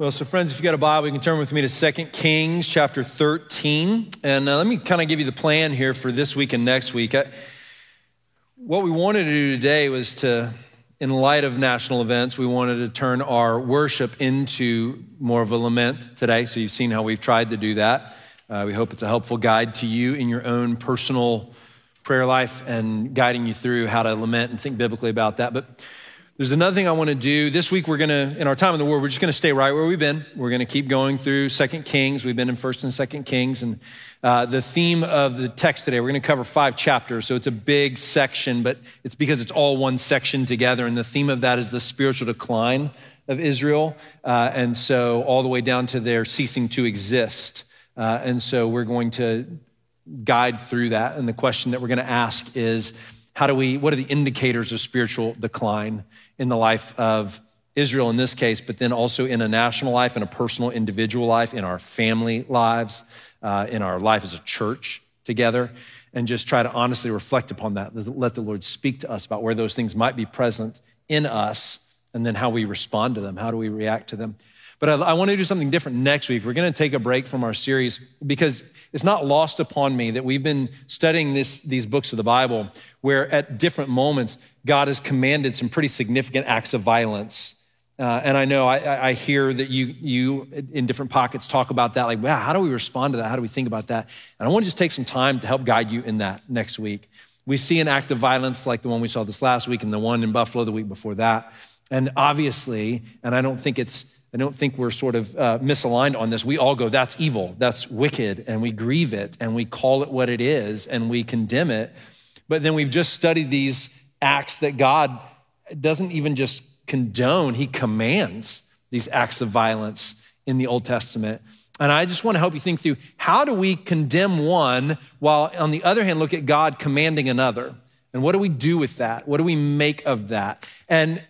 Well, so friends, if you got a Bible, you can turn with me to 2 Kings chapter 13. And uh, let me kind of give you the plan here for this week and next week. I, what we wanted to do today was to, in light of national events, we wanted to turn our worship into more of a lament today. So you've seen how we've tried to do that. Uh, we hope it's a helpful guide to you in your own personal prayer life and guiding you through how to lament and think biblically about that. But there's another thing I want to do. This week, we're going to, in our time in the Word, we're just going to stay right where we've been. We're going to keep going through Second Kings. We've been in First and Second Kings. And uh, the theme of the text today, we're going to cover five chapters. So it's a big section, but it's because it's all one section together. And the theme of that is the spiritual decline of Israel. Uh, and so all the way down to their ceasing to exist. Uh, and so we're going to guide through that. And the question that we're going to ask is, how do we, what are the indicators of spiritual decline in the life of Israel in this case, but then also in a national life, in a personal, individual life, in our family lives, uh, in our life as a church together, and just try to honestly reflect upon that. Let the Lord speak to us about where those things might be present in us, and then how we respond to them. How do we react to them? But I, I want to do something different next week. We're going to take a break from our series because it's not lost upon me that we've been studying this, these books of the Bible where at different moments God has commanded some pretty significant acts of violence. Uh, and I know I, I, hear that you, you in different pockets talk about that, like, wow, how do we respond to that? How do we think about that? And I want to just take some time to help guide you in that next week. We see an act of violence like the one we saw this last week and the one in Buffalo the week before that. And obviously, and I don't think it's I don't think we're sort of uh, misaligned on this. We all go, that's evil, that's wicked, and we grieve it, and we call it what it is, and we condemn it. But then we've just studied these acts that God doesn't even just condone, He commands these acts of violence in the Old Testament. And I just want to help you think through how do we condemn one while, on the other hand, look at God commanding another? And what do we do with that? What do we make of that? And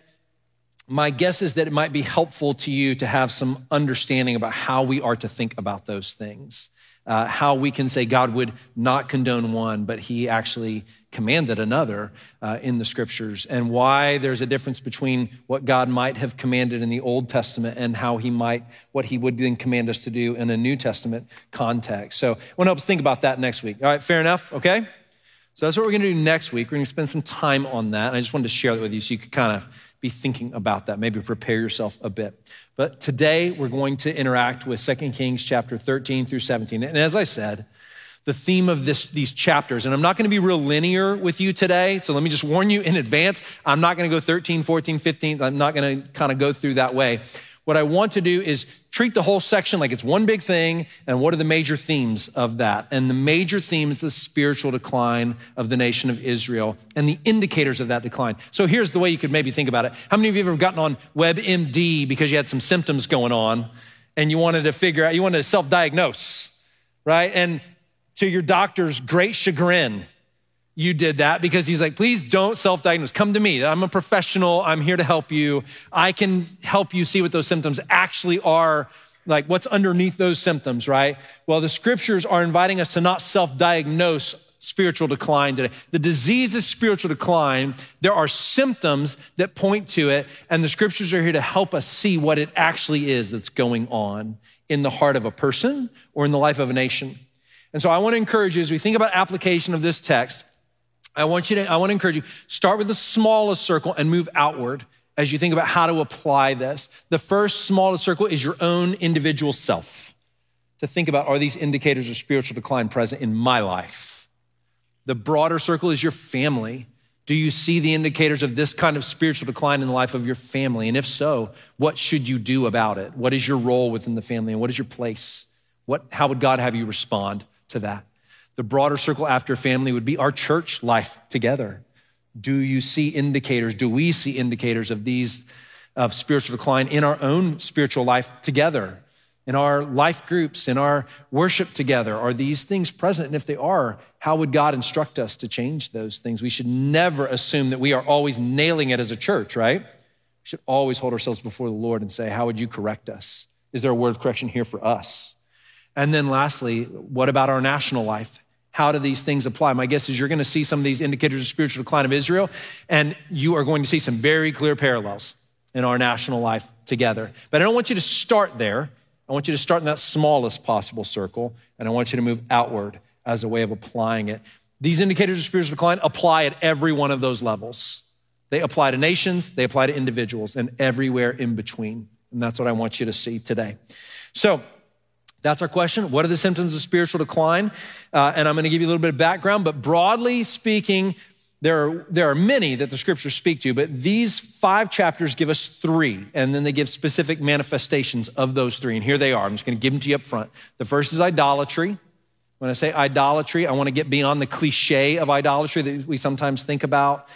my guess is that it might be helpful to you to have some understanding about how we are to think about those things. Uh, how we can say God would not condone one, but he actually commanded another uh, in the scriptures, and why there's a difference between what God might have commanded in the Old Testament and how he might, what he would then command us to do in a New Testament context. So I want to help us think about that next week. All right, fair enough? Okay? So that's what we're going to do next week. We're going to spend some time on that. And I just wanted to share that with you so you could kind of be thinking about that. Maybe prepare yourself a bit. But today we're going to interact with 2 Kings chapter 13 through 17. And as I said, the theme of this, these chapters, and I'm not going to be real linear with you today. So let me just warn you in advance. I'm not going to go 13, 14, 15. I'm not going to kind of go through that way. What I want to do is treat the whole section like it's one big thing and what are the major themes of that? And the major theme is the spiritual decline of the nation of israel and the indicators of that decline. So here's the way you could maybe think about it. How many of you have ever gotten on webmd because you had some symptoms going on and you wanted to figure out you wanted to self-diagnose right? And to your doctor's great chagrin you did that because he's like, please don't self diagnose. Come to me. I'm a professional. I'm here to help you. I can help you see what those symptoms actually are, like what's underneath those symptoms, right? Well, the scriptures are inviting us to not self diagnose spiritual decline today. The disease is spiritual decline. There are symptoms that point to it, and the scriptures are here to help us see what it actually is that's going on in the heart of a person or in the life of a nation. And so I want to encourage you as we think about application of this text I want you to, I want to encourage you, start with the smallest circle and move outward as you think about how to apply this. The first smallest circle is your own individual self. To think about are these indicators of spiritual decline present in my life? The broader circle is your family. Do you see the indicators of this kind of spiritual decline in the life of your family? And if so, what should you do about it? What is your role within the family and what is your place? What, how would God have you respond to that? The broader circle after family would be our church life together. Do you see indicators? Do we see indicators of these of spiritual decline in our own spiritual life together? In our life groups, in our worship together, are these things present? And if they are, how would God instruct us to change those things? We should never assume that we are always nailing it as a church, right? We should always hold ourselves before the Lord and say, How would you correct us? Is there a word of correction here for us? And then lastly, what about our national life? How do these things apply? My guess is you're going to see some of these indicators of spiritual decline of Israel, and you are going to see some very clear parallels. in our national life together. But I don't want you to start there. I want you to start in that smallest possible circle, and I want you to move outward as a way of applying it. These indicators of spiritual decline apply at every one of those levels. They apply to nations, they apply to individuals, and everywhere in between. And that's what I want you to see today. So, that's our question. What are the symptoms of spiritual decline? Uh, and I'm going to give you a little bit of background, but broadly speaking, there are, there are many that the scriptures speak to, but these five chapters give us three, and then they give specific manifestations of those three. And here they are. I'm just going to give them to you up front. The first is idolatry. When I say idolatry, I want to get beyond the cliche of idolatry that we sometimes think about.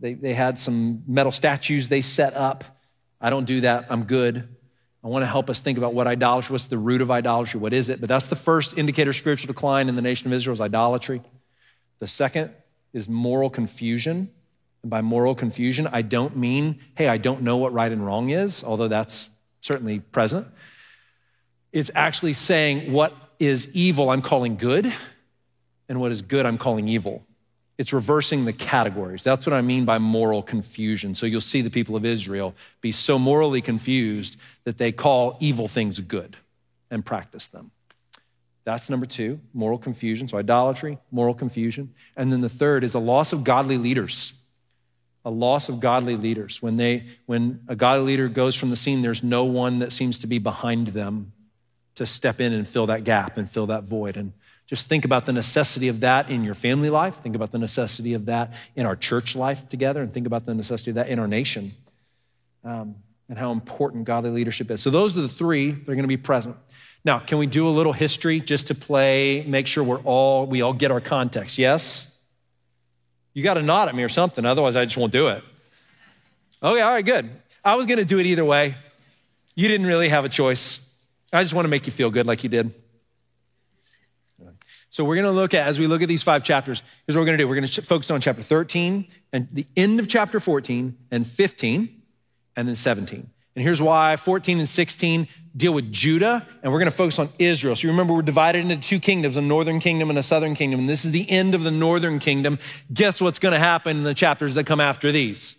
They, they had some metal statues they set up. I don't do that. I'm good. I want to help us think about what idolatry, what's the root of idolatry, what is it? But that's the first indicator of spiritual decline in the nation of Israel is idolatry. The second is moral confusion. And by moral confusion, I don't mean, hey, I don't know what right and wrong is, although that's certainly present. It's actually saying what is evil, I'm calling good, and what is good, I'm calling evil. It's reversing the categories. That's what I mean by moral confusion. So you'll see the people of Israel be so morally confused that they call evil things good and practice them. That's number two, moral confusion. So idolatry, moral confusion. And then the third is a loss of godly leaders. A loss of godly leaders. When they when a godly leader goes from the scene, there's no one that seems to be behind them to step in and fill that gap and fill that void. And just think about the necessity of that in your family life. Think about the necessity of that in our church life together, and think about the necessity of that in our nation um, and how important godly leadership is. So, those are the three that are going to be present. Now, can we do a little history just to play, make sure we're all, we all get our context? Yes? You got to nod at me or something, otherwise I just won't do it. Okay, all right, good. I was going to do it either way. You didn't really have a choice. I just want to make you feel good like you did. So we're going to look at, as we look at these five chapters, here's what we're going to do. We're going to focus on chapter 13 and the end of chapter 14 and 15 and then 17. And here's why 14 and 16 deal with Judah, and we're going to focus on Israel. So you remember, we're divided into two kingdoms a northern kingdom and a southern kingdom. And this is the end of the northern kingdom. Guess what's going to happen in the chapters that come after these?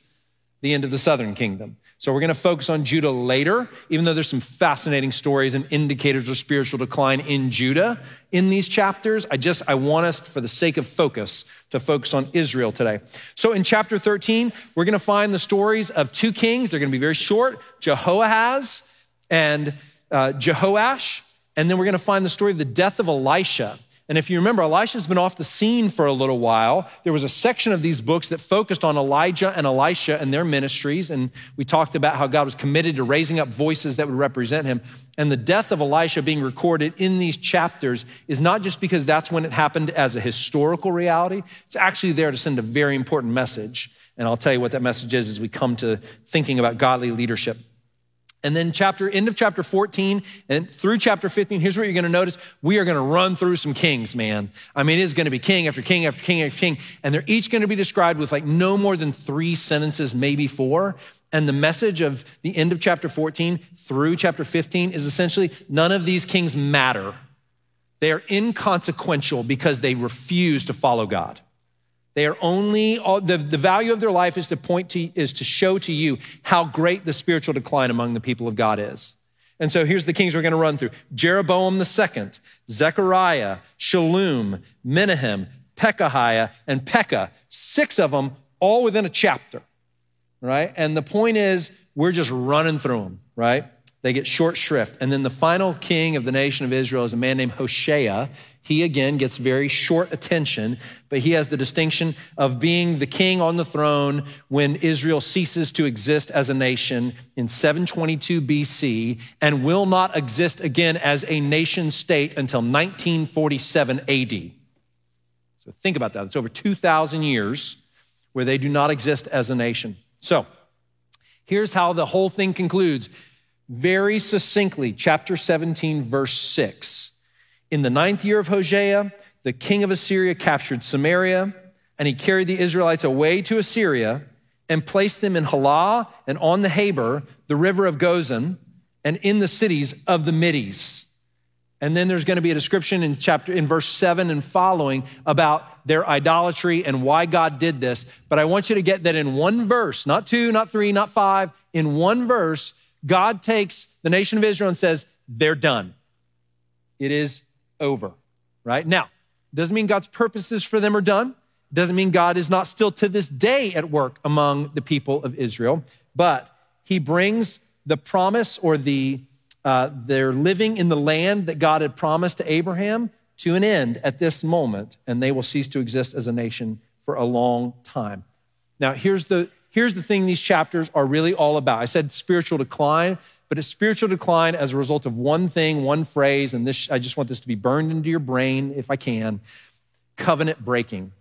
The end of the southern kingdom. So we're going to focus on Judah later, even though there's some fascinating stories and indicators of spiritual decline in Judah in these chapters. I just, I want us, for the sake of focus, to focus on Israel today. So in chapter 13, we're going to find the stories of two kings. They're going to be very short, Jehoahaz and uh, Jehoash. And then we're going to find the story of the death of Elisha. And if you remember, Elisha's been off the scene for a little while. There was a section of these books that focused on Elijah and Elisha and their ministries. And we talked about how God was committed to raising up voices that would represent him. And the death of Elisha being recorded in these chapters is not just because that's when it happened as a historical reality, it's actually there to send a very important message. And I'll tell you what that message is as we come to thinking about godly leadership. And then chapter, end of chapter 14 and through chapter 15, here's what you're going to notice. We are going to run through some kings, man. I mean, it is going to be king after king after king after king. And they're each going to be described with like no more than three sentences, maybe four. And the message of the end of chapter 14 through chapter 15 is essentially none of these kings matter. They are inconsequential because they refuse to follow God. They are only, the, the value of their life is to point to, is to show to you how great the spiritual decline among the people of God is. And so here's the kings we're going to run through Jeroboam second, Zechariah, Shallum, Menahem, Pekahiah, and Pekah. Six of them all within a chapter, right? And the point is, we're just running through them, right? They get short shrift. And then the final king of the nation of Israel is a man named Hoshea. He again gets very short attention, but he has the distinction of being the king on the throne when Israel ceases to exist as a nation in 722 BC and will not exist again as a nation state until 1947 AD. So think about that. It's over 2,000 years where they do not exist as a nation. So here's how the whole thing concludes very succinctly, chapter 17, verse 6. In the ninth year of Hoshea, the king of Assyria captured Samaria, and he carried the Israelites away to Assyria and placed them in Halah and on the Habor, the river of Gozan, and in the cities of the Medes. And then there's going to be a description in chapter in verse 7 and following about their idolatry and why God did this. But I want you to get that in one verse, not two, not three, not five, in one verse, God takes the nation of Israel and says, "They're done. It is over." Right? Now, doesn't mean God's purposes for them are done. Doesn't mean God is not still to this day at work among the people of Israel, but he brings the promise or the uh, they're living in the land that God had promised to Abraham to an end at this moment, and they will cease to exist as a nation for a long time. Now, here's the, here's the thing these chapters are really all about. I said spiritual decline, but it's spiritual decline as a result of one thing, one phrase, and this, I just want this to be burned into your brain if I can covenant breaking.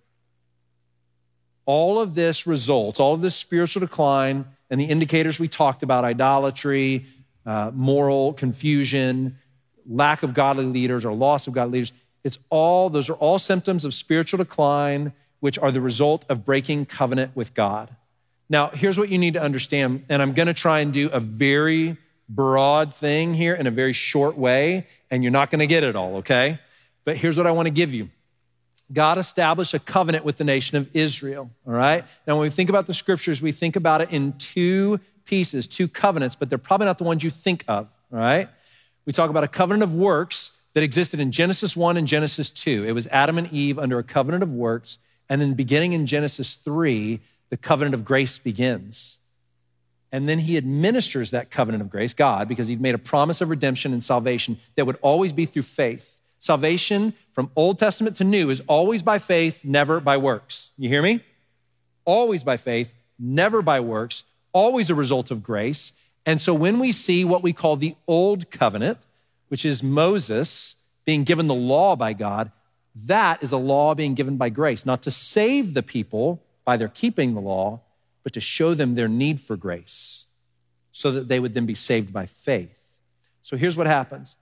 All of this results, all of this spiritual decline, and the indicators we talked about idolatry, uh, moral confusion, lack of godly leaders, or loss of godly leaders. It's all, those are all symptoms of spiritual decline, which are the result of breaking covenant with God. Now, here's what you need to understand, and I'm to try and do a very broad thing here in a very short way, and you're not to get it all, okay? But here's what I want to give you. God established a covenant with the nation of Israel, all right? Now, when we think about the scriptures, we think about it in two pieces, two covenants, but they're probably not the ones you think of, all right? We talk about a covenant of works that existed in Genesis 1 and Genesis 2. It was Adam and Eve under a covenant of works. And then beginning in Genesis 3, the covenant of grace begins. And then he administers that covenant of grace, God, because he'd made a promise of redemption and salvation that would always be through faith. Salvation from Old Testament to New is always by faith, never by works. You hear me? Always by faith, never by works always a result of grace. And so when we see what we call the old covenant, which is Moses being given the law by God, that is a law being given by grace, not to save the people by their keeping the law, but to show them their need for grace so that they would then be saved by faith. So here's what happens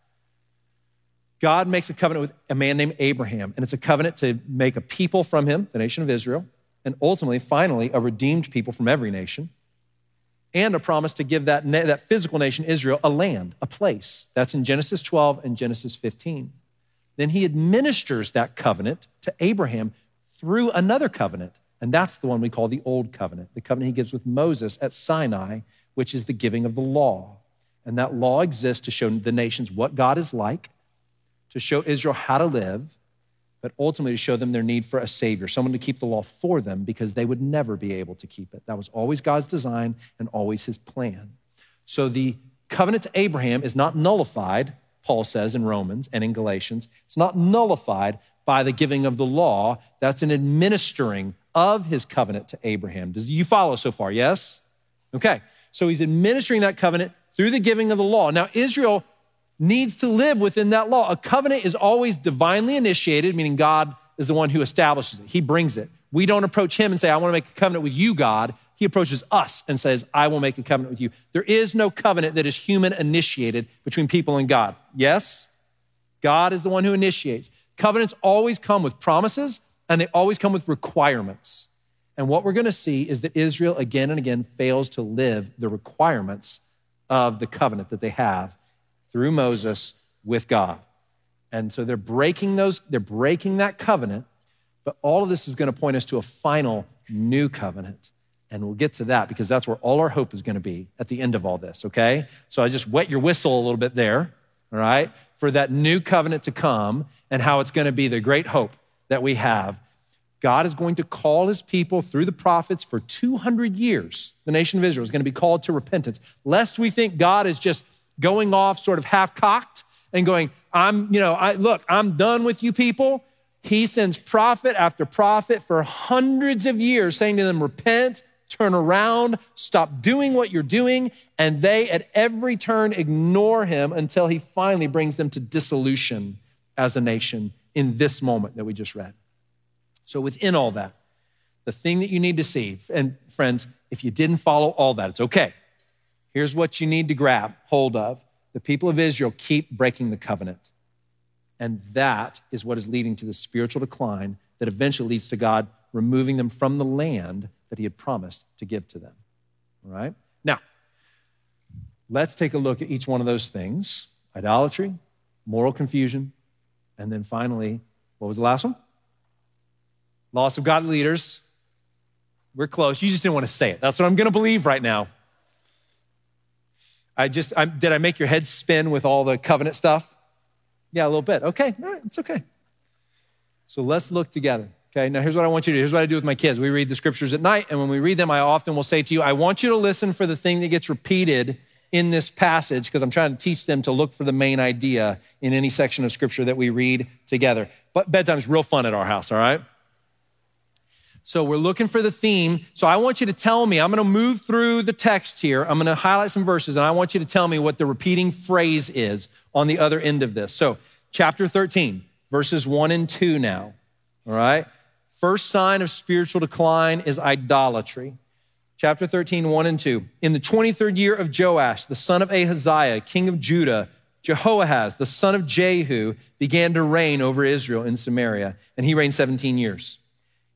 God makes a covenant with a man named Abraham, and it's a covenant to make a people from him, the nation of Israel, and ultimately, finally, a redeemed people from every nation and a promise to give that, that physical nation, Israel, a land, a place. That's in Genesis 12 and Genesis 15. Then he administers that covenant to Abraham through another covenant. And that's the one we call the Old Covenant, the covenant he gives with Moses at Sinai, which is the giving of the law. And that law exists to show the nations what God is like, to show Israel how to live, but ultimately to show them their need for a savior, someone to keep the law for them because they would never be able to keep it. That was always God's design and always his plan. So the covenant to Abraham is not nullified, Paul says in Romans and in Galatians. It's not nullified by the giving of the law. That's an administering of his covenant to Abraham. Does you follow so far? Yes? Okay. So he's administering that covenant through the giving of the law. Now, Israel needs to live within that law. A covenant is always divinely initiated, meaning God is the one who establishes it, He brings it. We don't approach Him and say, I want to make a covenant with you, God. He approaches us and says, I will make a covenant with you. There is no covenant that is human initiated between people and God. Yes? God is the one who initiates. Covenants always come with promises and they always come with requirements. And what we're going to see is that Israel again and again fails to live the requirements of the covenant that they have through Moses with God. And so they're breaking those, they're breaking that covenant, but all of this is going to point us to a final new covenant. And we'll get to that because that's where all our hope is going to be at the end of all this, okay? So I just wet your whistle a little bit there, all right, for that new covenant to come and how it's going to be the great hope that we have. God is going to call his people through the prophets for 200 years. The nation of Israel is going to be called to repentance, lest we think God is just going off sort of half cocked and going, I'm, you know, I, look, I'm done with you people. He sends prophet after prophet for hundreds of years saying to them, repent, turn around, stop doing what you're doing. And they at every turn ignore him until he finally brings them to dissolution as a nation in this moment that we just read. So within all that, the thing that you need to see, and friends, if you didn't follow all that, it's okay. Here's what you need to grab hold of the people of Israel keep breaking the covenant. And that is what is leading to the spiritual decline that eventually leads to God removing them from the land that he had promised to give to them. All right? Now, let's take a look at each one of those things idolatry, moral confusion, and then finally, what was the last one? Loss of godly leaders. We're close. You just didn't want to say it. That's what I'm going to believe right now. I just, I, did I make your head spin with all the covenant stuff? Yeah, a little bit. Okay, all right, it's okay. So let's look together. Okay, now here's what I want you to do. Here's what I do with my kids. We read the scriptures at night, and when we read them, I often will say to you, I want you to listen for the thing that gets repeated in this passage because I'm trying to teach them to look for the main idea in any section of scripture that we read together. But bedtime's real fun at our house, all right? So we're looking for the theme. So I want you to tell me, I'm going to move through the text here. I'm going to highlight some verses and I want you to tell me what the repeating phrase is on the other end of this. So chapter 13, verses 1 and 2 now. All right? First sign of spiritual decline is idolatry. Chapter 13, 1 and 2. In the 23rd year of Joash, the son of Ahaziah, king of Judah, Jehoahaz, the son of Jehu, began to reign over Israel in Samaria, and he reigned 17 years.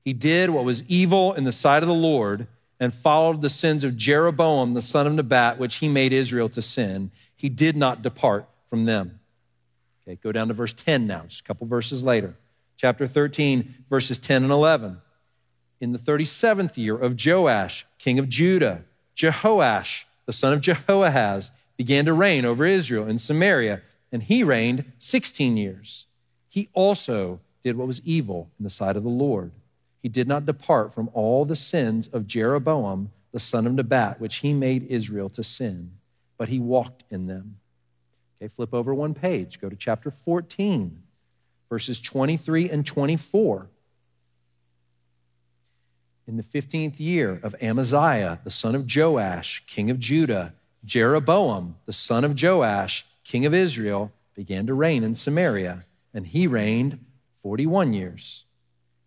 He did what was evil in the sight of the Lord and followed the sins of Jeroboam, the son of Nebat, which he made Israel to sin. He did not depart from them. Okay, go down to verse 10 now, just a couple verses later. Chapter 13, verses 10 and 11. In the 37th year of Joash, king of Judah, Jehoash, the son of Jehoahaz, began to reign over Israel in Samaria, and he reigned 16 years. He also did what was evil in the sight of the Lord. He did not depart from all the sins of Jeroboam, the son of Nebat, which he made Israel to sin, but he walked in them. Okay, flip over one page. Go to chapter 14, verses 23 and 24. In the 15th year of Amaziah, the son of Joash, king of Judah, Jeroboam, the son of Joash, king of Israel, began to reign in Samaria, and he reigned 41 years.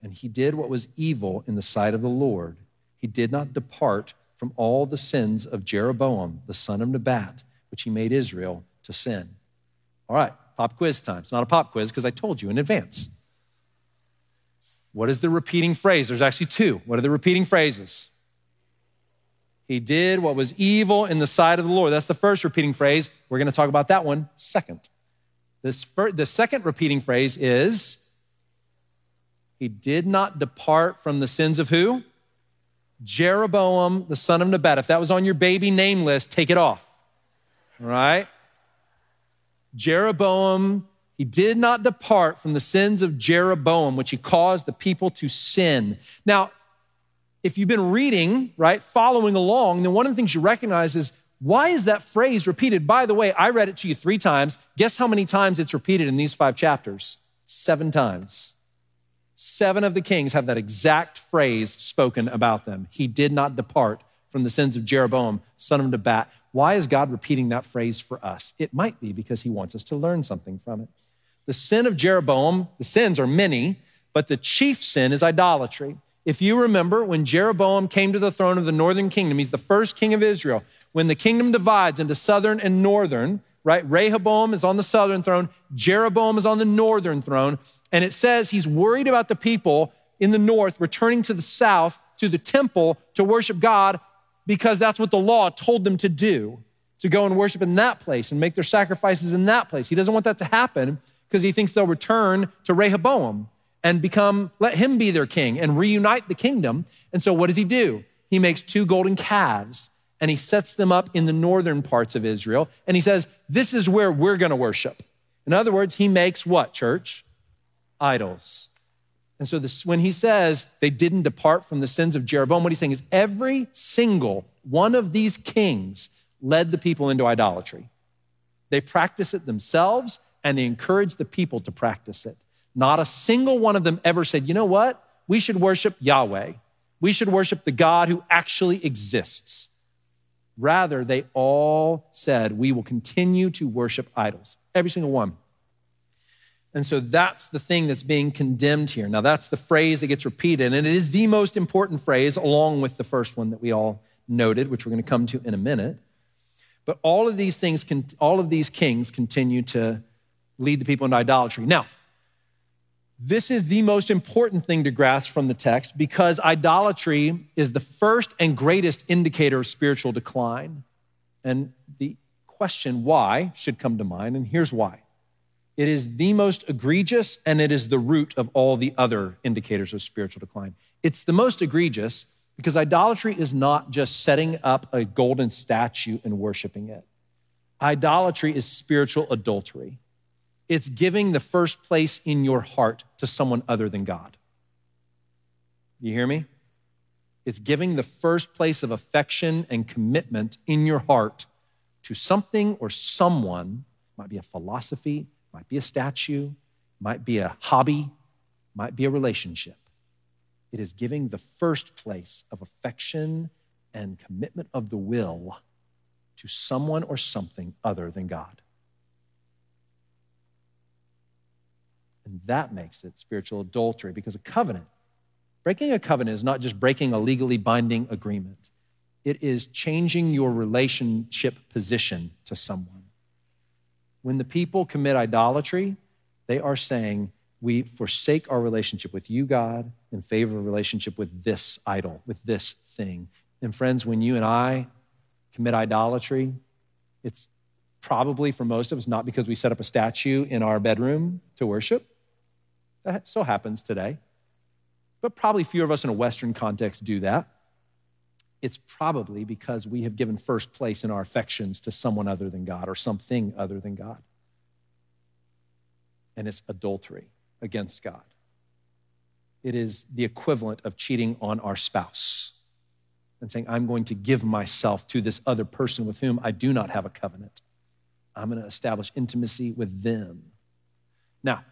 And he did what was evil in the sight of the Lord. He did not depart from all the sins of Jeroboam, the son of Nebat, which he made Israel to sin. All right, pop quiz time. It's not a pop quiz because I told you in advance. What is the repeating phrase? There's actually two. What are the repeating phrases? He did what was evil in the sight of the Lord. That's the first repeating phrase. We're going to talk about that one second. This the second repeating phrase is He did not depart from the sins of who? Jeroboam, the son of Nebat. If that was on your baby name list, take it off. All right? Jeroboam, he did not depart from the sins of Jeroboam, which he caused the people to sin. Now, if you've been reading, right, following along, then one of the things you recognize is why is that phrase repeated? By the way, I read it to you three times. Guess how many times it's repeated in these five chapters? Seven times. Seven of the kings have that exact phrase spoken about them. He did not depart from the sins of Jeroboam, son of Nebat. Why is God repeating that phrase for us? It might be because he wants us to learn something from it. The sin of Jeroboam, the sins are many, but the chief sin is idolatry. If you remember, when Jeroboam came to the throne of the northern kingdom, he's the first king of Israel. When the kingdom divides into southern and northern, right? Rehoboam is on the southern throne, Jeroboam is on the northern throne. And it says he's worried about the people in the north returning to the south to the temple to worship God because that's what the law told them to do to go and worship in that place and make their sacrifices in that place. He doesn't want that to happen because he thinks they'll return to Rehoboam and become, let him be their king and reunite the kingdom. And so what does he do? He makes two golden calves and he sets them up in the northern parts of Israel. And he says, This is where we're going to worship. In other words, he makes what, church? Idols. And so this, when he says they didn't depart from the sins of Jeroboam, what he's saying is every single one of these kings led the people into idolatry. They practice it themselves and they encourage the people to practice it. Not a single one of them ever said, you know what? We should worship Yahweh. We should worship the God who actually exists. Rather, they all said, we will continue to worship idols. Every single one. And so that's the thing that's being condemned here. Now, that's the phrase that gets repeated, and it is the most important phrase, along with the first one that we all noted, which we're going to come to in a minute. But all of these things, all of these kings continue to lead the people into idolatry. Now, this is the most important thing to grasp from the text because idolatry is the first and greatest indicator of spiritual decline. And the question why should come to mind, and here's why. It is the most egregious and it is the root of all the other indicators of spiritual decline. It's the most egregious because idolatry is not just setting up a golden statue and worshiping it. Idolatry is spiritual adultery. It's giving the first place in your heart to someone other than God. You hear me? It's giving the first place of affection and commitment in your heart to something or someone, might be a philosophy, might be a statue, might be a hobby, might be a relationship. It is giving the first place of affection and commitment of the will to someone or something other than God. And that makes it spiritual adultery because a covenant, breaking a covenant is not just breaking a legally binding agreement, it is changing your relationship position to someone. When the people commit idolatry, they are saying, We forsake our relationship with you, God, in favor of a relationship with this idol, with this thing. And friends, when you and I commit idolatry, it's probably for most of us not because we set up a statue in our bedroom to worship. That so happens today. But probably few of us in a Western context do that. It's probably because we have given first place in our affections to someone other than God or something other than God. And it's adultery against God. It is the equivalent of cheating on our spouse and saying, I'm going to give myself to this other person with whom I do not have a covenant. I'm going to establish intimacy with them. Now,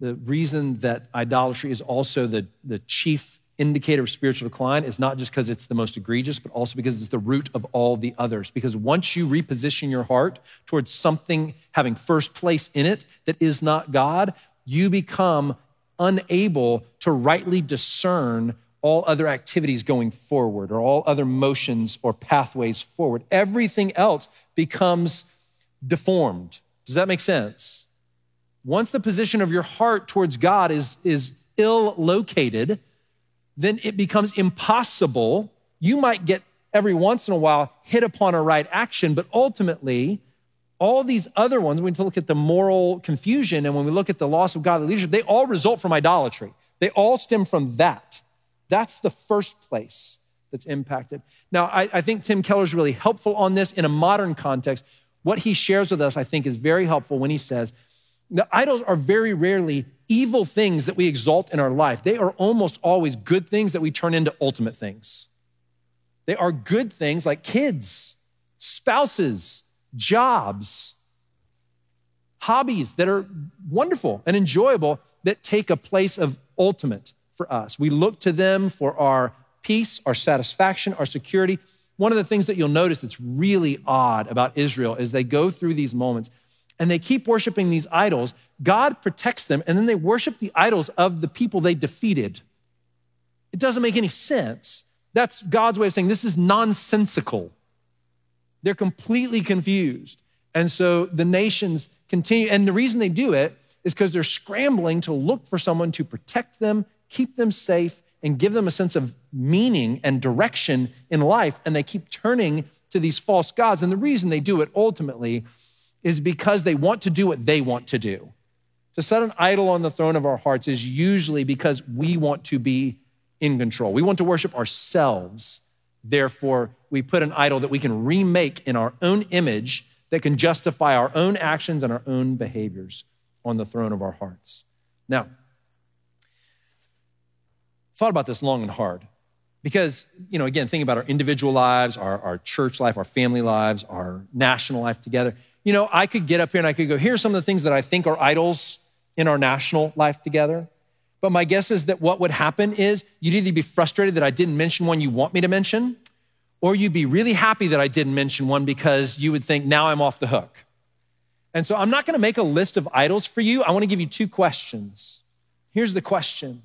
the reason that idolatry is also the, the chief indicator of spiritual decline is not just because it's the most egregious, but also because it's the root of all the others. Because once you reposition your heart towards something having first place in it that is not God, you become unable to rightly discern all other activities going forward or all other motions or pathways forward. Everything else becomes deformed. Does that make sense? Once the position of your heart towards God is, is ill located, then it becomes impossible. You might get every once in a while hit upon a right action, but ultimately, all these other ones, when we look at the moral confusion and when we look at the loss of godly leadership, they all result from idolatry. They all stem from that. That's the first place that's impacted. Now, I, I think Tim Keller is really helpful on this in a modern context. What he shares with us, I think, is very helpful when he says the idols are very rarely evil things that we exalt in our life. They are almost always good things that we turn into ultimate things. They are good things like kids, spouses, jobs, hobbies that are wonderful and enjoyable that take a place of ultimate for us. We look to them for our peace, our satisfaction, our security. One of the things that you'll notice that's really odd about Israel is they go through these moments and they keep worshiping these idols. God protects them, and then they worship the idols of the people they defeated. It doesn't make any sense. That's God's way of saying this is nonsensical. They're completely confused. And so the nations continue, and the reason they do it is because they're scrambling to look for someone to protect them keep them safe, and give them a sense of meaning and direction in life. And they keep turning to these false gods. And the reason they do it ultimately is because they want to do what they want to do. To set an idol on the throne of our hearts is usually because we want to be in control. We want to worship ourselves. Therefore, we put an idol that we can remake in our own image that can justify our own actions and our own behaviors on the throne of our hearts. Now, thought about this long and hard because, you know, again, thinking about our individual lives, our, our church life, our family lives, our national life together. You know, I could get up here and I could go, here's some of the things that I think are idols in our national life together. But my guess is that what would happen is you'd either be frustrated that I didn't mention one you want me to mention, or you'd be really happy that I didn't mention one because you would think, now I'm off the hook. And so I'm not going to make a list of idols for you. I want to give you two questions. Here's the question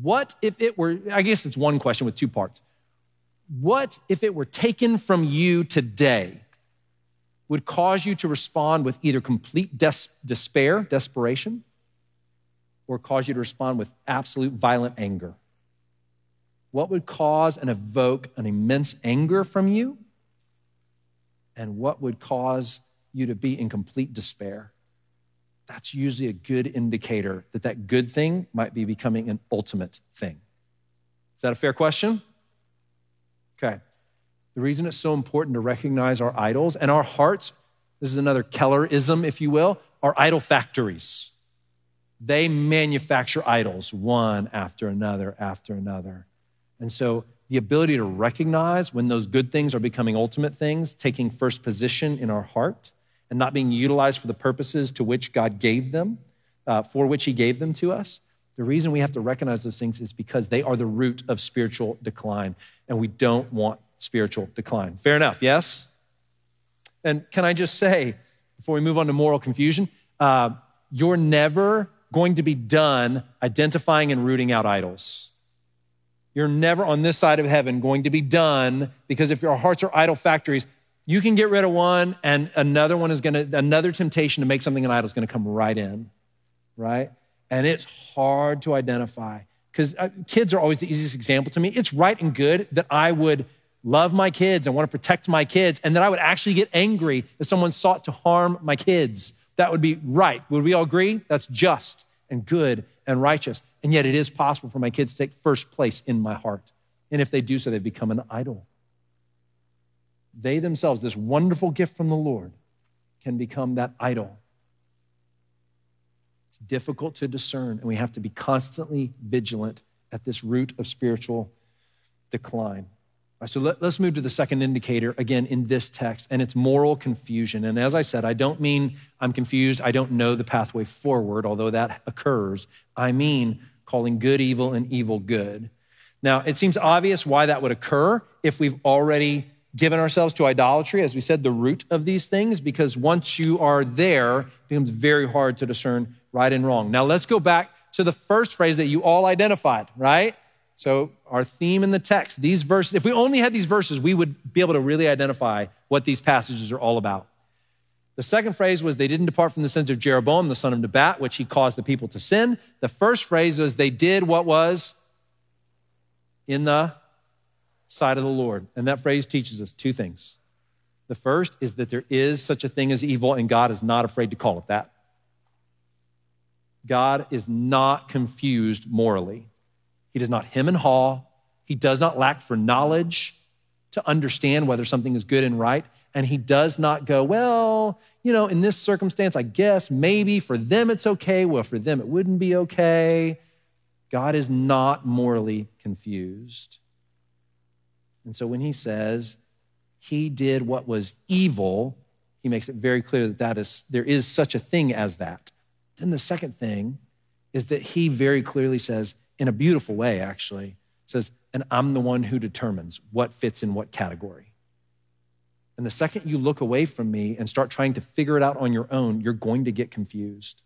what if it were, I guess it's one question with two parts. What if it were taken from you today would cause you to respond with either complete des- despair, desperation, or cause you to respond with absolute violent anger? What would cause and evoke an immense anger from you? And what would cause you to be in complete despair? that's usually a good indicator that that good thing might be becoming an ultimate thing. Is that a fair question? Okay. The reason it's so important to recognize our idols and our hearts, this is another Kellerism, if you will, are idol factories. They manufacture idols one after another after another. And so the ability to recognize when those good things are becoming ultimate things, taking first position in our heart, and not being utilized for the purposes to which God gave them, uh, for which He gave them to us. The reason we have to recognize those things is because they are the root of spiritual decline, and we don't want spiritual decline. Fair enough, yes? And can I just say, before we move on to moral confusion, uh, you're never going to be done identifying and rooting out idols. You're never on this side of heaven going to be done because if your hearts are idol factories, you can get rid of one, and another one is going to, another temptation to make something an idol is going to come right in, right? And it's hard to identify because uh, kids are always the easiest example to me. It's right and good that I would love my kids and want to protect my kids, and that I would actually get angry if someone sought to harm my kids. That would be right. Would we all agree? That's just and good and righteous. And yet it is possible for my kids to take first place in my heart. And if they do so, they become an idol they themselves, this wonderful gift from the Lord, can become that idol. It's difficult to discern, and we have to be constantly vigilant at this root of spiritual decline. So let, us move to the second indicator again in this text, and it's moral confusion. And as I said, I don't mean I'm confused, I don't know the pathway forward, although that occurs. I mean calling good evil and evil good. Now, it seems obvious why that would occur if we've already given ourselves to idolatry, as we said, the root of these things, because once you are there, it becomes very hard to discern right and wrong. Now, let's go back to the first phrase that you all identified, right? So, our theme in the text, these verses, if we only had these verses, we would be able to really identify what these passages are all about. The second phrase was they didn't depart from the sins of Jeroboam, the son of Nebat, which he caused the people to sin. The first phrase was they did what was in the sight of the Lord. And that phrase teaches us two things. The first is that there is such a thing as evil, and God is not afraid to call it that. God is not confused morally. He does not hem and haw. He does not lack for knowledge to understand whether something is good and right. And he does not go, well, you know, in this circumstance, I guess maybe for them it's okay. Well, for them it wouldn't be okay. God is not morally confused. And so when he says he did what was evil, he makes it very clear that, that is, there is such a thing as that. Then the second thing is that he very clearly says, in a beautiful way, actually, says, and I'm the one who determines what fits in what category. And the second you look away from me and start trying to figure it out on your own, you're going to get confused.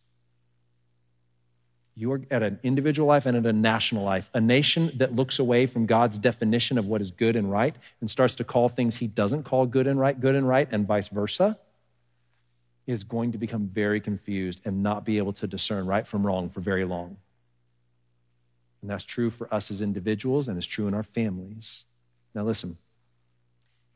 You are at an individual life and at a national life. A nation that looks away from God's definition of what is good and right and starts to call things he doesn't call good and right good and right, and vice versa, is going to become very confused and not be able to discern right from wrong for very long. And that's true for us as individuals and it's true in our families. Now, listen,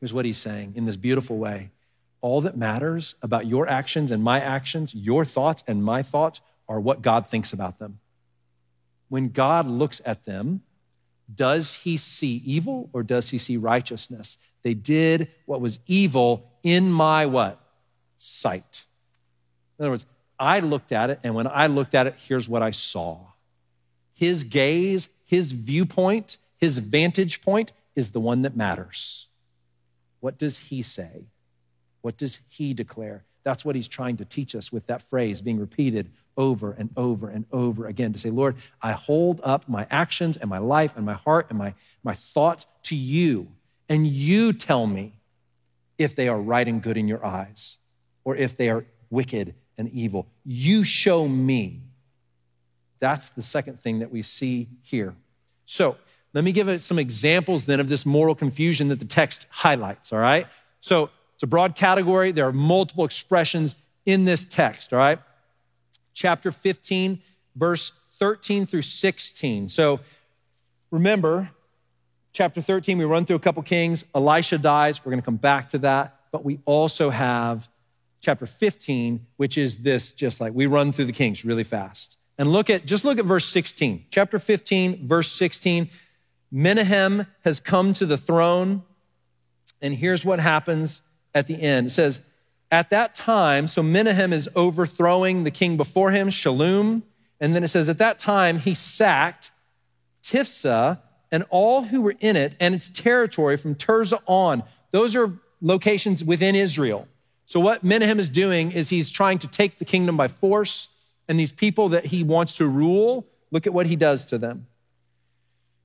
here's what he's saying in this beautiful way all that matters about your actions and my actions, your thoughts and my thoughts, are what God thinks about them. When God looks at them, does he see evil or does he see righteousness? They did what was evil in my what? Sight. In other words, I looked at it, and when I looked at it, here's what I saw. His gaze, his viewpoint, his vantage point is the one that matters. What does he say? What does he declare? That's what he's trying to teach us with that phrase being repeated over and over and over again to say, Lord, I hold up my actions and my life and my heart and my, my thoughts to you, and you tell me if they are right and good in your eyes or if they are wicked and evil. You show me. That's the second thing that we see here. So, let me give some examples then of this moral confusion that the text highlights, all right? So, it's a broad category. There are multiple expressions in this text, all right? chapter 15, verse 13 through 16. So remember, chapter 13, we run through a couple kings. Elisha dies. We're going to come back to that. But we also have chapter 15, which is this just like we run through the kings really fast. And look at, just look at verse 16. Chapter 15, verse 16. Menahem has come to the throne. And here's what happens at the end. It says, at that time, so Menahem is overthrowing the king before him, Shallum. And then it says, at that time, he sacked Tiphsah and all who were in it and its territory from Tirzah on. Those are locations within Israel. So, what Menahem is doing is he's trying to take the kingdom by force, and these people that he wants to rule, look at what he does to them.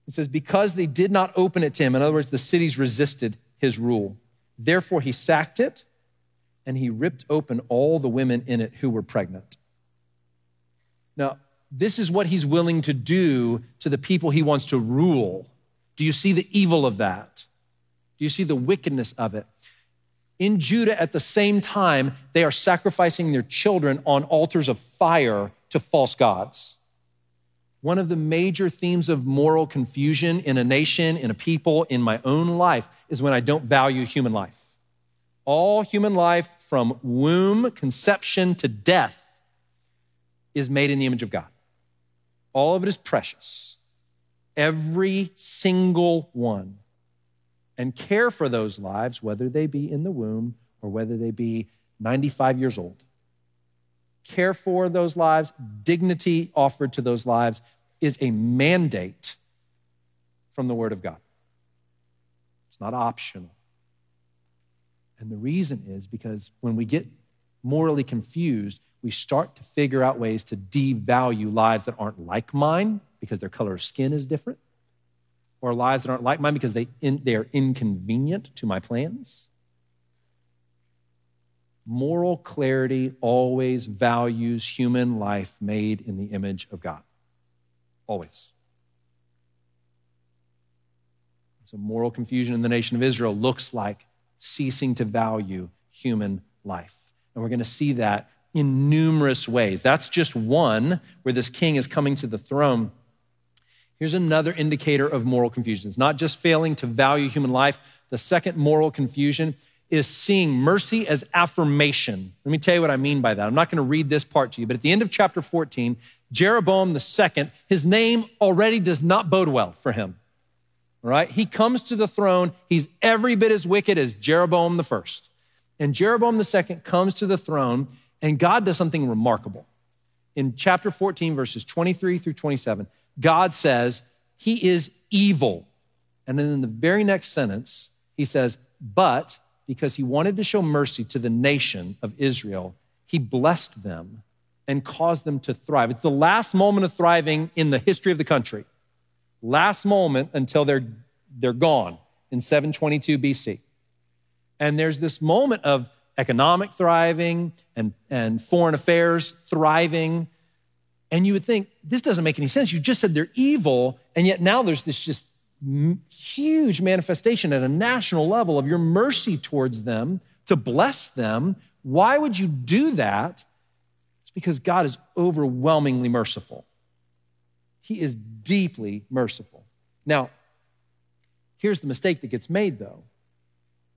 He says, Because they did not open it to him, in other words, the cities resisted his rule. Therefore, he sacked it and he ripped open all the women in it who were pregnant. Now, this is what he's willing to do to the people he wants to rule. Do you see the evil of that? Do you see the wickedness of it? In Judah, at the same time, they are sacrificing their children on altars of fire to false gods. One of the major themes of moral confusion in a nation, in a people, in my own life is when I don't value human life. All human life from womb, conception to death is made in the image of God. All of it is precious. Every single one. And care for those lives, whether they be in the womb or whether they be 95 years old. Care for those lives, dignity offered to those lives is a mandate from the Word of God. It's not optional. And the reason is because when we get morally confused, we start to figure out ways to devalue lives that aren't like mine because their color of skin is different, or lives that aren't like mine because they, in, they are inconvenient to my plans. Moral clarity always values human life made in the image of God. Always. So, moral confusion in the nation of Israel looks like ceasing to value human life. And we're going to see that in numerous ways. That's just one where this king is coming to the throne. Here's another indicator of moral confusion. It's not just failing to value human life. The second moral confusion is seeing mercy as affirmation. Let me tell you what I mean by that. I'm not going to read this part to you, but at the end of chapter 14, Jeroboam II, his name already does not bode well for him right? He comes to the throne. He's every bit as wicked as Jeroboam the first. And Jeroboam the second comes to the throne, and God does something remarkable. In chapter 14, verses 23 through 27, God says, He is evil. And then in the very next sentence, He says, But because He wanted to show mercy to the nation of Israel, He blessed them and caused them to thrive. It's the last moment of thriving in the history of the country last moment until they're, they're gone in 722 BC. And there's this moment of economic thriving and, and foreign affairs thriving. And you would think, this doesn't make any sense. You just said they're evil, and yet now there's this just huge manifestation at a national level of your mercy towards them to bless them. Why would you do that? It's because God is overwhelmingly merciful. He is deeply merciful. Now, here's the mistake that gets made though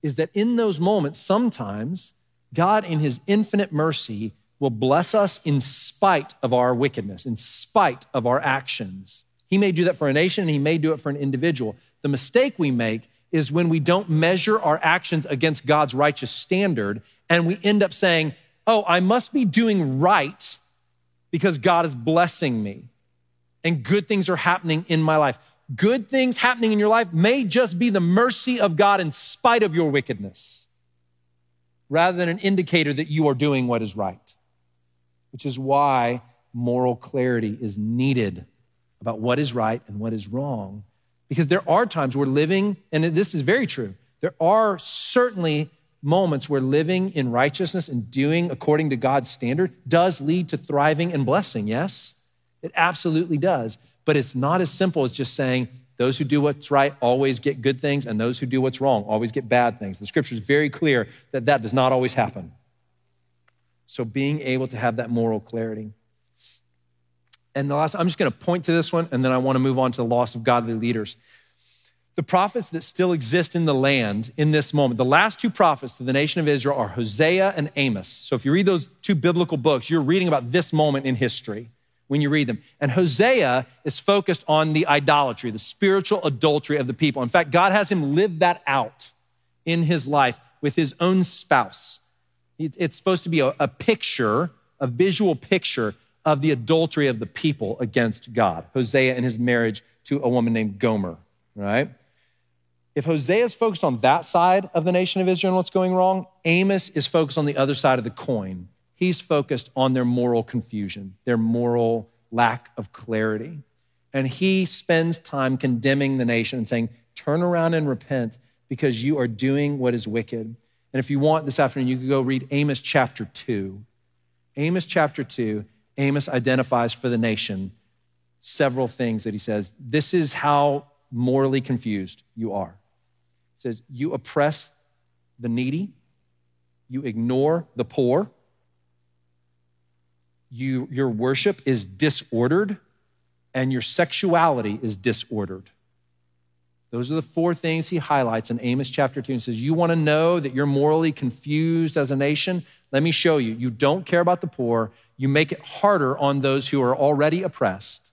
is that in those moments, sometimes God, in his infinite mercy, will bless us in spite of our wickedness, in spite of our actions. He may do that for a nation and he may do it for an individual. The mistake we make is when we don't measure our actions against God's righteous standard and we end up saying, Oh, I must be doing right because God is blessing me and good things are happening in my life. Good things happening in your life may just be the mercy of God in spite of your wickedness, rather than an indicator that you are doing what is right, which is why moral clarity is needed about what is right and what is wrong. Because there are times we're living, and this is very true, there are certainly moments where living in righteousness and doing according to God's standard does lead to thriving and blessing, yes? It absolutely does. But it's not as simple as just saying, those who do what's right always get good things, and those who do what's wrong always get bad things. The scripture is very clear that that does not always happen. So, being able to have that moral clarity. And the last, I'm just going to point to this one, and then I want to move on to the loss of godly leaders. the prophets that still exist in the land in this moment, the last two prophets to the nation of Israel are Hosea and Amos. So if you read those two biblical books, you're reading about this moment in history when you read them. And Hosea is focused on the idolatry, the spiritual adultery of the people. In fact, God has him live that out in his life with his own spouse. It's supposed to be a, a picture, a visual picture of the adultery of the people against God. Hosea and his marriage to a woman named Gomer, right? If Hosea is focused on that side of the nation of Israel and what's going wrong, Amos is focused on the other side of the coin. He's focused on their moral confusion, their moral lack of clarity. And he spends time condemning the nation and saying, Turn around and repent because you are doing what is wicked. And if you want this afternoon, you could go read Amos chapter 2. Amos chapter 2, Amos identifies for the nation several things that he says. This is how morally confused you are He says, You oppress the needy, you ignore the poor, you, your worship is disordered, and your sexuality is disordered. Those are the four things he highlights in Amos chapter 2 and says, You want to know that you're morally confused as a nation? Let me show you. You don't care about the poor. You make it harder on those who are already oppressed.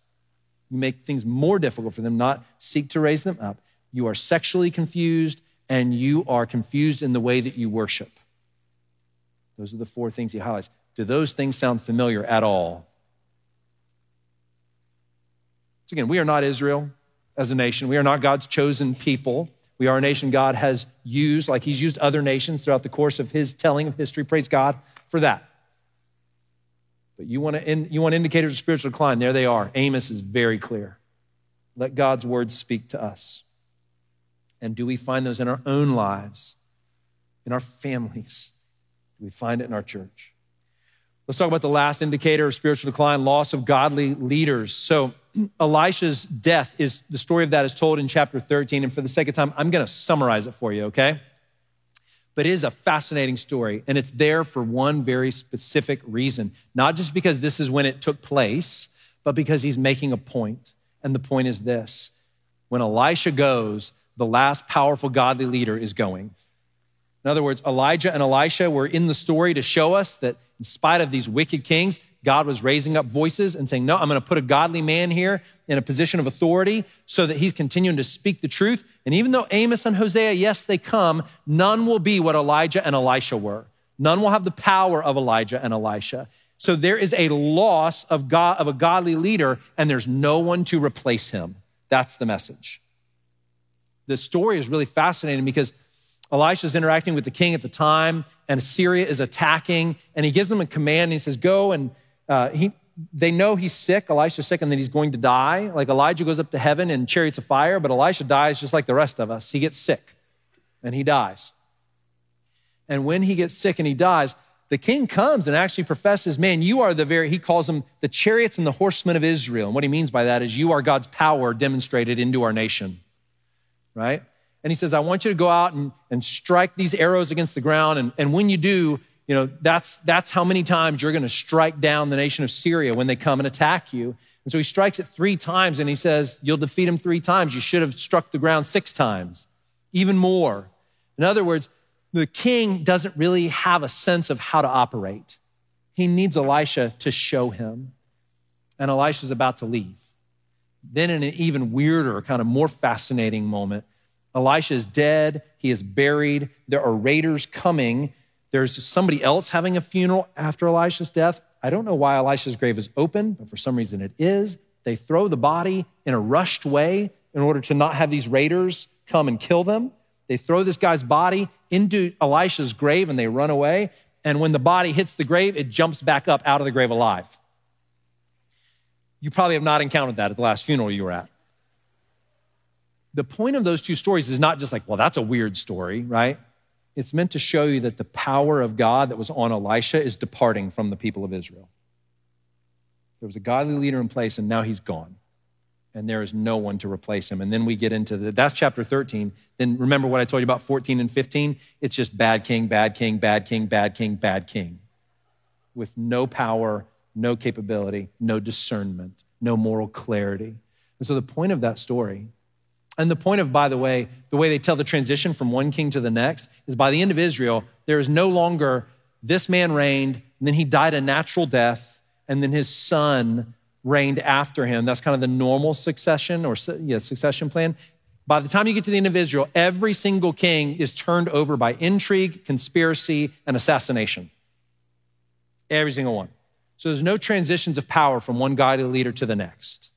You make things more difficult for them, not seek to raise them up you are sexually confused, and you are confused in the way that you worship. Those are the four things he highlights. Do those things sound familiar at all? So, again, we are not Israel as a nation. We are not God's chosen people. We are a nation God has used, like He's used other nations throughout the course of His telling of history. Praise God for that. But you want, to, in, you want indicators of spiritual decline? There they are. Amos is very clear. Let God's word speak to us. And do we find those in our own lives, in our families? Do we find it in our church? Let's talk about the last indicator of spiritual decline loss of godly leaders. So, Elisha's death is the story of that is told in chapter 13. And for the sake of time, I'm going to summarize it for you, okay? But it is a fascinating story, and it's there for one very specific reason. Not just because this is when it took place, but because he's making a point. And the point is this when Elisha goes, the last powerful godly leader is going. In other words, Elijah and Elisha were in the story to show us that in spite of these wicked kings, God was raising up voices and saying, No, I'm going to put a godly man here in a position of authority so that he's continuing to speak the truth. And even though Amos and Hosea, yes, they come, none will be what Elijah and Elisha were. None will have the power of Elijah and Elisha. So there is a loss of, God, of a godly leader, and there's no one to replace him. That's the message the story is really fascinating because Elisha is interacting with the king at the time, and Assyria is attacking, and he gives them a command, and he says, Go and uh, he, they know he's sick, Elisha's sick, and that he's going to die. Like Elijah goes up to heaven in chariots of fire, but Elisha dies just like the rest of us. He gets sick and he dies. And when he gets sick and he dies, the king comes and actually professes, Man, you are the very, he calls them the chariots and the horsemen of Israel. And what he means by that is, You are God's power demonstrated into our nation right? And he says, I want you to go out and, and strike these arrows against the ground. And, and when you do, you know, that's, that's how many times you're going to strike down the nation of Syria when they come and attack you. And so he strikes it three times and he says, You'll defeat him three times. You should have struck the ground six times, even more. In other words, the king doesn't really have a sense of how to operate. He needs Elisha to show him. And Elisha's about to leave. Then, in an even weirder, kind of more fascinating moment, Elisha is dead. He is buried. There are raiders coming. There's somebody else having a funeral after Elisha's death. I don't know why Elisha's grave is open, but for some reason it is. They throw the body in a rushed way in order to not have these raiders come and kill them. They throw this guy's body into Elisha's grave and they run away. And when the body hits the grave, it jumps back up out of the grave alive. You probably have not encountered that at the last funeral you were at. The point of those two stories is not just like, well, that's a weird story, right? It's meant to show you that the power of God that was on Elisha is departing from the people of Israel. There was a godly leader in place, and now he's gone. And there is no one to replace him. And then we get into the, that's chapter 13. Then remember what I told you about 14 and 15? It's just bad king, bad king, bad king, bad king, bad king, with no power no capability, no discernment, no moral clarity. And so the point of that story And the point of, by the way, the way they tell the transition from one king to the next is by the end of Israel, there is no longer this man reigned, and then he died a natural death, and then his son reigned after him. That's kind of the normal succession or yeah, succession plan. By the time you get to the end of Israel, every single king is turned over by intrigue, conspiracy, and assassination. Every single one. So there's no transitions of power from one godly leader to the next.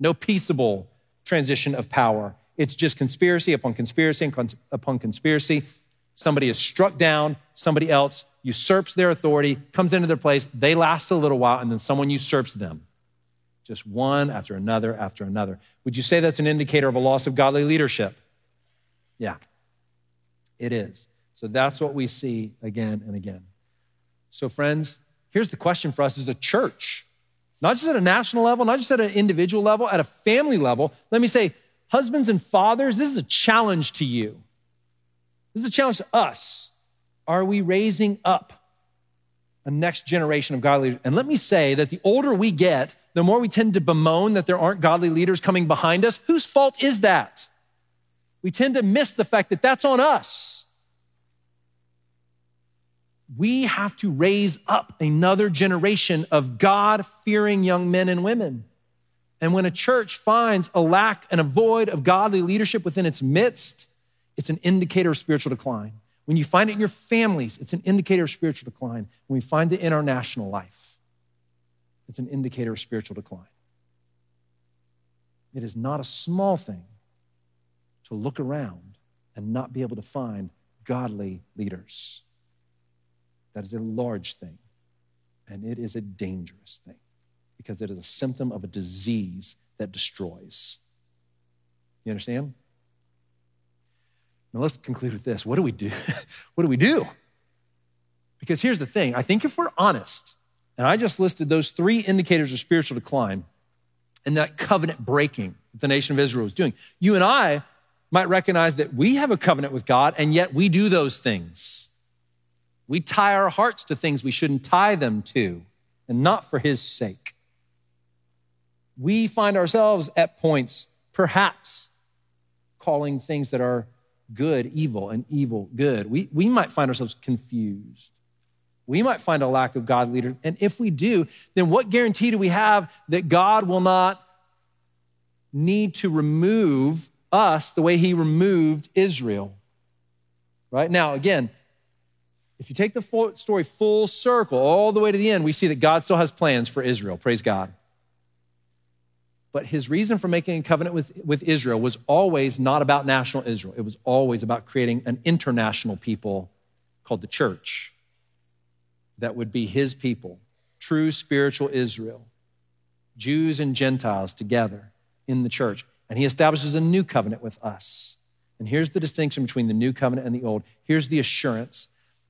No peaceable transition of power. It's just conspiracy upon conspiracy upon conspiracy. Somebody is struck down, somebody else usurps their authority, comes into their place, they last a little while, and then someone usurps them. Just one after another after another. Would you say that's an indicator of a loss of godly leadership? Yeah, it is. So that's what we see again and again. So, friends, here's the question for us as a church, not just at a national level, not just at an individual level, at a family level. Let me say, husbands and fathers, this is a challenge to you. This is a challenge to us. Are we raising up a next generation of godly leaders? And let me say that the older we get, the more we tend to bemoan that there aren't godly leaders coming behind us. Whose fault is that? We tend to miss the fact that that's on us. We have to raise up another generation of God fearing young men and women. And when a church finds a lack and a void of godly leadership within its midst, it's an indicator of spiritual decline. When you find it in your families, it's an indicator of spiritual decline. When we find it in our national life, it's an indicator of spiritual decline. It is not a small thing to look around and not be able to find godly leaders. That is a large thing, and it is a dangerous thing because it is a symptom of a disease that destroys. You understand? Now let's conclude with this. What do we do? what do we do? Because here's the thing I think if we're honest, and I just listed those three indicators of spiritual decline and that covenant breaking that the nation of Israel was doing, you and I might recognize that we have a covenant with God, and yet we do those things. We tie our hearts to things we shouldn't tie them to, and not for His sake. We find ourselves at points, perhaps, calling things that are good evil and evil good. We, we might find ourselves confused. We might find a lack of God leader. And if we do, then what guarantee do we have that God will not need to remove us the way he removed Israel? Right? Now, again, if you take the story full circle all the way to the end, we see that God still has plans for Israel. Praise God. But his reason for making a covenant with, with Israel was always not about national Israel. It was always about creating an international people called the church that would be his people, true spiritual Israel, Jews and Gentiles together in the church. And he establishes a new covenant with us. And here's the distinction between the new covenant and the old. Here's the assurance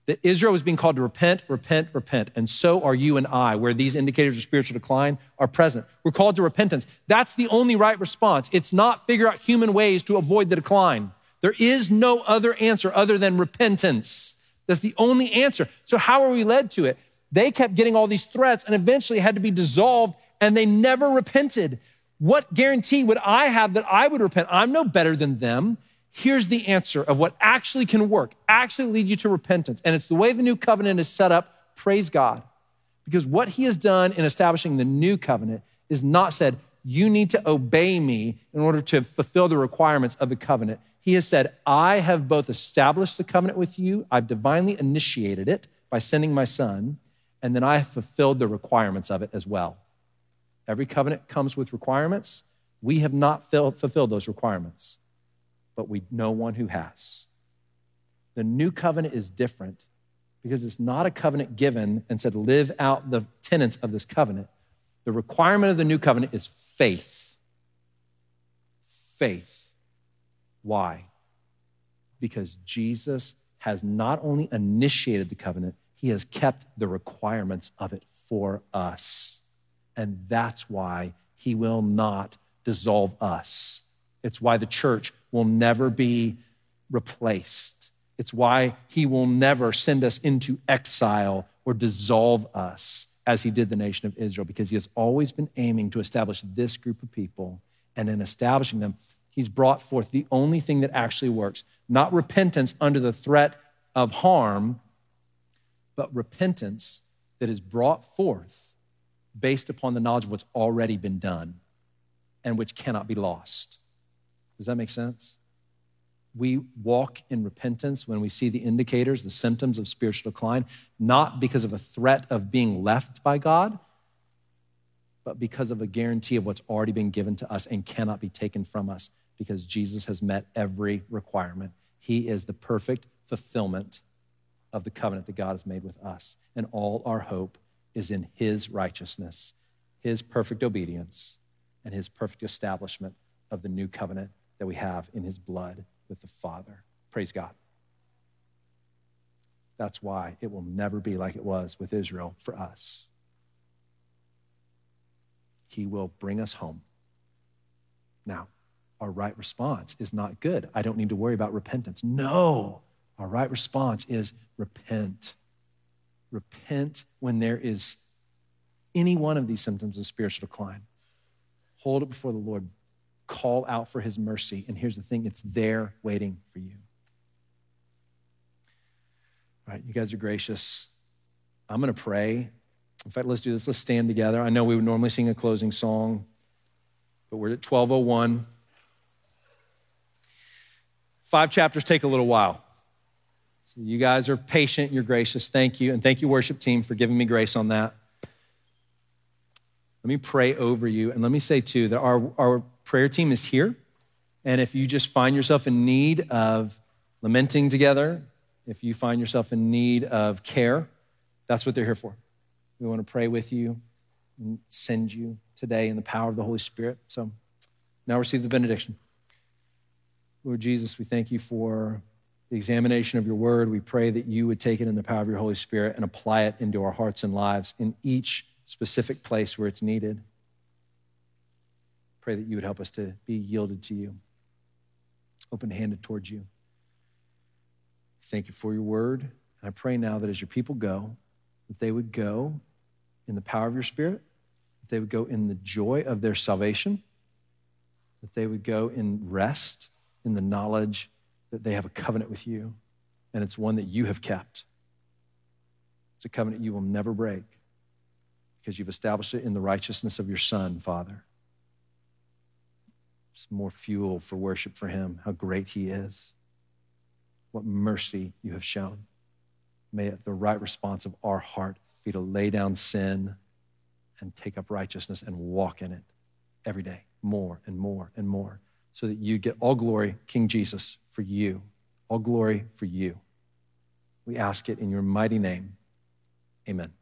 that Israel was being called to repent, repent, repent. And so are you and I, where these indicators of spiritual decline are present. We're called to repentance. That's the only right response. It's not figure out human ways to avoid the decline. There is no other answer other than repentance. That's the only answer. So, how are we led to it? They kept getting all these threats and eventually had to be dissolved, and they never repented. What guarantee would I have that I would repent? I'm no better than them. Here's the answer of what actually can work, actually lead you to repentance. And it's the way the new covenant is set up. Praise God. Because what he has done in establishing the new covenant is not said, you need to obey me in order to fulfill the requirements of the covenant. He has said, I have both established the covenant with you, I've divinely initiated it by sending my son, and then I have fulfilled the requirements of it as well. Every covenant comes with requirements. We have not fulfilled those requirements but we know one who has. The new covenant is different because it's not a covenant given and said, live out the tenets of this covenant. The requirement of the new covenant is faith. Faith. Why? Because Jesus has not only initiated the covenant, he has kept the requirements of it for us. And that's why he will not dissolve us. It's why the church will never be replaced. It's why he will never send us into exile or dissolve us as he did the nation of Israel, because he has always been aiming to establish this group of people. And in establishing them, He's brought forth the only thing that actually works, not repentance under the threat of harm, but repentance that is brought forth based upon the knowledge of what's already been done and which cannot be lost. Does that make sense? We walk in repentance when we see the indicators, the symptoms of spiritual decline, not because of a threat of being left by God, but because of a guarantee of what's already been given to us and cannot be taken from us because Jesus has met every requirement. He is the perfect fulfillment of the covenant that God has made with us. And all our hope is in His righteousness, His perfect obedience, and His perfect establishment of the new covenant that we have in His blood with the Father. Praise God. That's why it will never be like it was with Israel for us. He will bring us home. Now, our right response is not good. I don't need to worry about repentance. No, our right response is repent. Repent when there is any one of these symptoms of spiritual decline. Hold it before the Lord. Call out for his mercy. And here's the thing it's there waiting for you. All right, you guys are gracious. I'm going to pray. In fact, let's do this. Let's stand together. I know we would normally sing a closing song, but we're at 1201. Five chapters take a little while. So you guys are patient, you're gracious. Thank you. And thank you, worship team, for giving me grace on that. Let me pray over you. And let me say, too, that our, our prayer team is here. And if you just find yourself in need of lamenting together, if you find yourself in need of care, that's what they're here for. We want to pray with you and send you today in the power of the Holy Spirit. So now receive the benediction. Lord Jesus, we thank you for the examination of your word. We pray that you would take it in the power of your Holy Spirit and apply it into our hearts and lives in each specific place where it's needed. Pray that you would help us to be yielded to you, open handed towards you. Thank you for your word. And I pray now that as your people go, that they would go in the power of your spirit, that they would go in the joy of their salvation, that they would go in rest in the knowledge that they have a covenant with you, and it's one that you have kept. It's a covenant you will never break because you've established it in the righteousness of your Son, Father. More fuel for worship for Him, how great He is, what mercy you have shown. May the right response of our heart be to lay down sin and take up righteousness and walk in it every day, more and more and more so that you get all glory, King Jesus, for you. All glory for you. We ask it in your mighty name. Amen.